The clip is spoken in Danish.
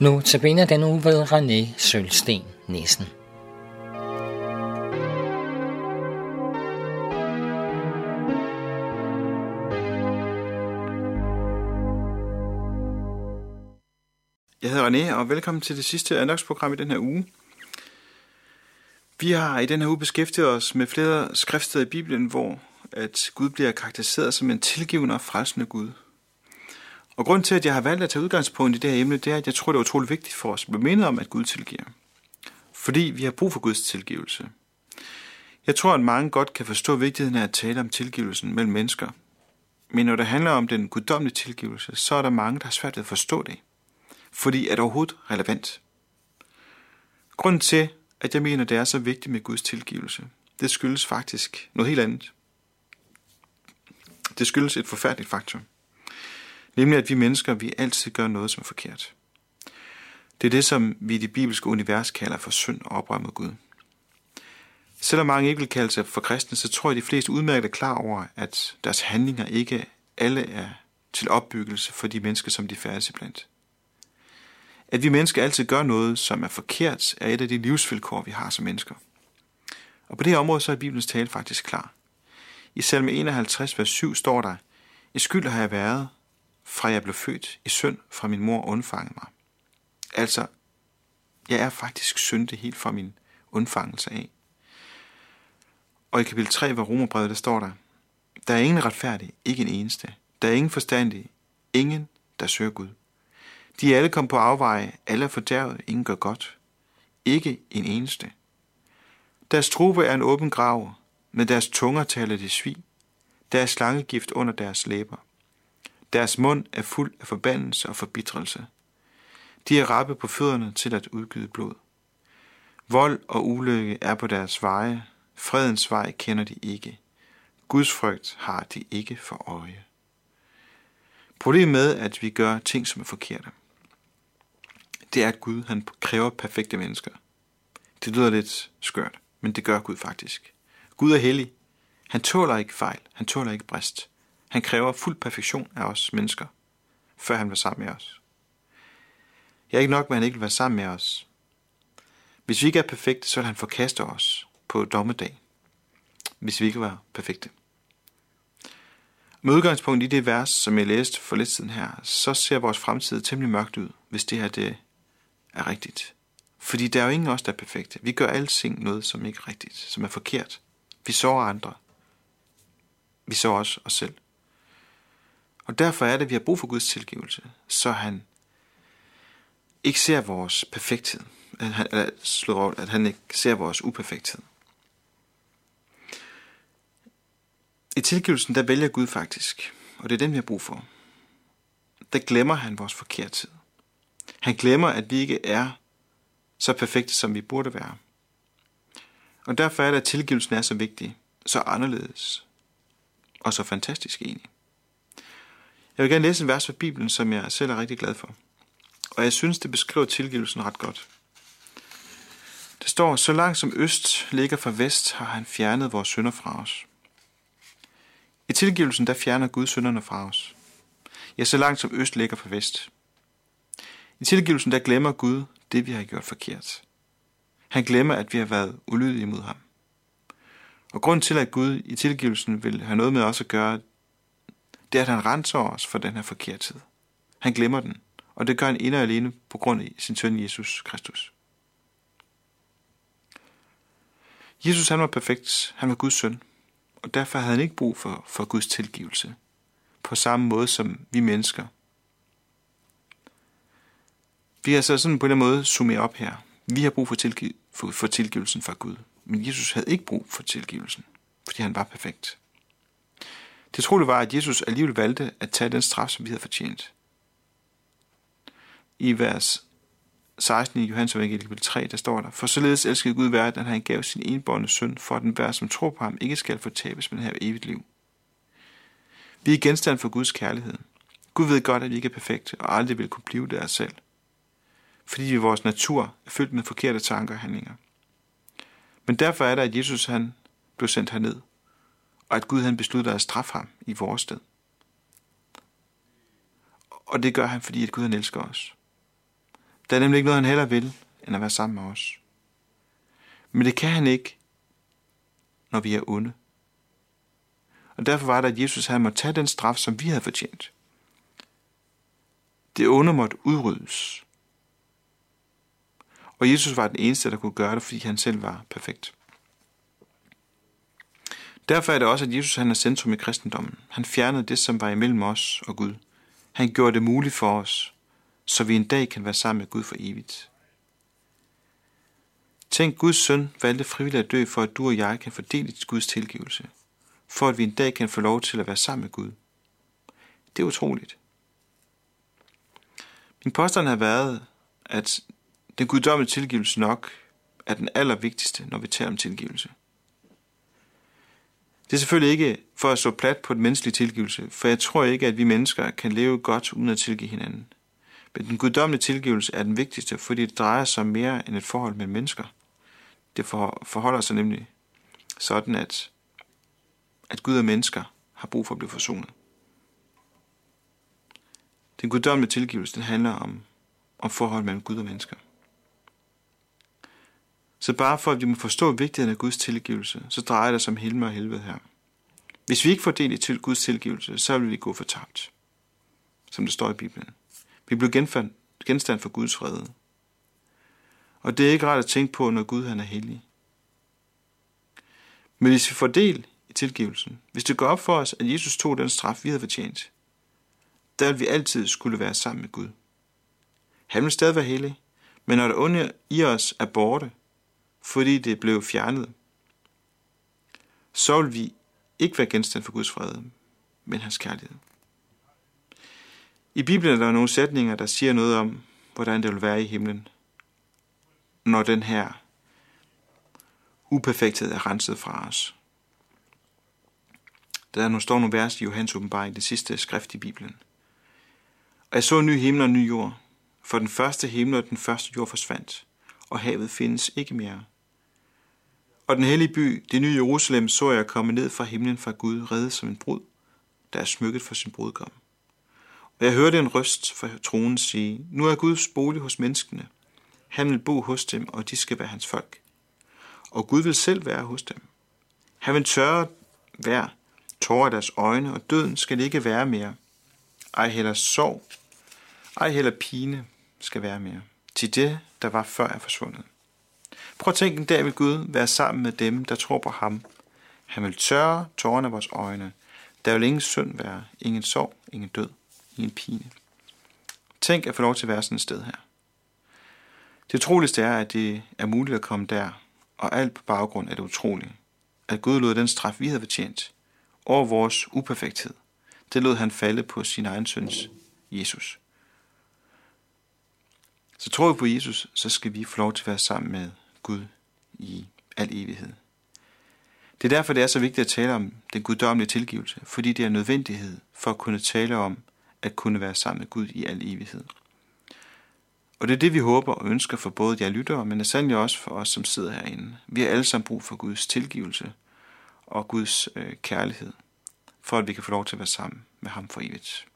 Nu tabiner den uge ved René Sølsten Nissen. Jeg hedder René, og velkommen til det sidste andagsprogram i den her uge. Vi har i den her uge beskæftiget os med flere skriftsteder i Bibelen, hvor at Gud bliver karakteriseret som en tilgivende og frelsende Gud. Og grund til, at jeg har valgt at tage udgangspunkt i det her emne, det er, at jeg tror, det er utroligt vigtigt for os at blive mindet om, at Gud tilgiver. Fordi vi har brug for Guds tilgivelse. Jeg tror, at mange godt kan forstå vigtigheden af at tale om tilgivelsen mellem mennesker. Men når det handler om den guddommelige tilgivelse, så er der mange, der har svært ved at forstå det. Fordi er det overhovedet relevant? Grunden til, at jeg mener, det er så vigtigt med Guds tilgivelse, det skyldes faktisk noget helt andet. Det skyldes et forfærdeligt faktum. Nemlig at vi mennesker, vi altid gør noget, som er forkert. Det er det, som vi i det bibelske univers kalder for synd og oprør mod Gud. Selvom mange ikke vil kalde sig for kristne, så tror jeg, at de fleste udmærket er klar over, at deres handlinger ikke alle er til opbyggelse for de mennesker, som de færdes blandt. At vi mennesker altid gør noget, som er forkert, er et af de livsvilkår, vi har som mennesker. Og på det her område, så er Bibelens tale faktisk klar. I salme 51, vers 7 står der, I skyld har jeg været, fra jeg blev født i synd, fra min mor undfangede mig. Altså, jeg er faktisk syndig helt fra min undfangelse af. Og i kapitel 3 ved Romerbrevet, der står der, der er ingen retfærdig, ikke en eneste. Der er ingen forstandig, ingen, der søger Gud. De er alle kommet på afveje, alle er fordærvet, ingen gør godt. Ikke en eneste. Deres trube er en åben grav, med deres tunger taler de svig. Deres slangegift under deres læber. Deres mund er fuld af forbandelse og forbitrelse. De er rappe på fødderne til at udgyde blod. Vold og ulykke er på deres veje. Fredens vej kender de ikke. Guds frygt har de ikke for øje. Problemet med, at vi gør ting, som er forkerte, det er, at Gud han kræver perfekte mennesker. Det lyder lidt skørt, men det gør Gud faktisk. Gud er hellig. Han tåler ikke fejl. Han tåler ikke brist. Han kræver fuld perfektion af os mennesker, før han vil sammen med os. Jeg er ikke nok med, at han ikke vil være sammen med os. Hvis vi ikke er perfekte, så vil han forkaste os på dommedag, hvis vi ikke var perfekte. Med udgangspunkt i det vers, som jeg læste for lidt siden her, så ser vores fremtid temmelig mørkt ud, hvis det her det er rigtigt. Fordi der er jo ingen af os, der er perfekte. Vi gør alting noget, som ikke er rigtigt, som er forkert. Vi sårer andre. Vi sårer også os selv. Og derfor er det, at vi har brug for Guds tilgivelse, så han ikke ser vores perfekthed. At han, at han ikke ser vores uperfekthed. I tilgivelsen, der vælger Gud faktisk, og det er den, vi har brug for. Der glemmer han vores forkerthed. Han glemmer, at vi ikke er så perfekte, som vi burde være. Og derfor er det, at tilgivelsen er så vigtig, så anderledes og så fantastisk egentlig. Jeg vil gerne læse en vers fra Bibelen, som jeg selv er rigtig glad for. Og jeg synes, det beskriver tilgivelsen ret godt. Det står, så langt som øst ligger fra vest, har han fjernet vores synder fra os. I tilgivelsen, der fjerner Gud synderne fra os. Ja, så langt som øst ligger fra vest. I tilgivelsen, der glemmer Gud det, vi har gjort forkert. Han glemmer, at vi har været ulydige mod ham. Og grund til, at Gud i tilgivelsen vil have noget med os at gøre, det er, at han renser os for den her forkerthed. Han glemmer den, og det gør han ene og alene på grund af sin søn Jesus Kristus. Jesus han var perfekt, han var Guds søn, og derfor havde han ikke brug for, for Guds tilgivelse, på samme måde som vi mennesker. Vi har så sådan på den måde summet op her. Vi har brug for, tilgiv- for, for tilgivelsen fra Gud, men Jesus havde ikke brug for tilgivelsen, fordi han var perfekt. Det troede var, at Jesus alligevel valgte at tage den straf, som vi havde fortjent. I vers 16 i Johannes evangeliet 3, der står der, For således elskede Gud verden, at han gav sin enbårne søn, for at den hver, som tror på ham, ikke skal fortabes, men have evigt liv. Vi er genstand for Guds kærlighed. Gud ved godt, at vi ikke er perfekte, og aldrig vil kunne blive det af os selv. Fordi vi vores natur er fyldt med forkerte tanker og handlinger. Men derfor er det, at Jesus han blev sendt herned, og at Gud han besluttede at straffe ham i vores sted. Og det gør han, fordi at Gud han elsker os. Der er nemlig ikke noget, han heller vil, end at være sammen med os. Men det kan han ikke, når vi er onde. Og derfor var det, at Jesus havde måtte tage den straf, som vi havde fortjent. Det onde måtte udryddes. Og Jesus var den eneste, der kunne gøre det, fordi han selv var perfekt. Derfor er det også, at Jesus han er centrum i kristendommen. Han fjernede det, som var imellem os og Gud. Han gjorde det muligt for os, så vi en dag kan være sammen med Gud for evigt. Tænk, Guds søn valgte frivilligt at dø, for at du og jeg kan fordele i Guds tilgivelse. For at vi en dag kan få lov til at være sammen med Gud. Det er utroligt. Min påstand har været, at den guddommelige tilgivelse nok er den allervigtigste, når vi taler om tilgivelse. Det er selvfølgelig ikke for at stå plat på den menneskelige tilgivelse, for jeg tror ikke, at vi mennesker kan leve godt uden at tilgive hinanden. Men den guddommelige tilgivelse er den vigtigste, fordi det drejer sig mere end et forhold mellem mennesker. Det forholder sig nemlig sådan, at, at Gud og mennesker har brug for at blive forsonet. Den guddommelige tilgivelse, den handler om, om forhold mellem Gud og mennesker. Så bare for at vi må forstå vigtigheden af Guds tilgivelse, så drejer det sig om himmel og helvede her. Hvis vi ikke får del i til Guds tilgivelse, så vil vi gå fortabt, som det står i Bibelen. Vi bliver genstand for Guds fred. Og det er ikke rart at tænke på, når Gud han er hellig. Men hvis vi får del i tilgivelsen, hvis det går op for os, at Jesus tog den straf, vi havde fortjent, der vil vi altid skulle være sammen med Gud. Han vil stadig være hellig, men når det onde i os er borte, fordi det blev fjernet, så vil vi ikke være genstand for Guds fred, men hans kærlighed. I Bibelen er der nogle sætninger, der siger noget om, hvordan det vil være i himlen, når den her uperfekthed er renset fra os. Der er nu står nogle vers i Johannes åbenbaring, det sidste skrift i Bibelen. Og jeg så en ny himmel og en ny jord, for den første himmel og den første jord forsvandt, og havet findes ikke mere. Og den hellige by, det nye Jerusalem, så jeg komme ned fra himlen fra Gud, reddet som en brud, der er smykket for sin brudgom. Og jeg hørte en røst fra tronen sige, nu er Guds bolig hos menneskene. Han vil bo hos dem, og de skal være hans folk. Og Gud vil selv være hos dem. Han vil tørre hver tårer af deres øjne, og døden skal ikke være mere. Ej heller sorg, ej heller pine skal være mere. Til det, der var før, er forsvundet. Prøv at tænke der vil Gud være sammen med dem, der tror på ham. Han vil tørre tårerne af vores øjne. Der vil ingen synd være, ingen sorg, ingen død, ingen pine. Tænk at få lov til at være sådan et sted her. Det utroligste er, at det er muligt at komme der, og alt på baggrund af det utrolige. At Gud lod den straf, vi havde fortjent, over vores uperfekthed. Det lod han falde på sin egen søns, Jesus. Så tror vi på Jesus, så skal vi få lov til at være sammen med Gud i al evighed. Det er derfor, det er så vigtigt at tale om den guddommelige tilgivelse, fordi det er nødvendighed for at kunne tale om at kunne være sammen med Gud i al evighed. Og det er det, vi håber og ønsker for både jer lyttere, men sandelig også for os, som sidder herinde. Vi har alle sammen brug for Guds tilgivelse og Guds øh, kærlighed, for at vi kan få lov til at være sammen med ham for evigt.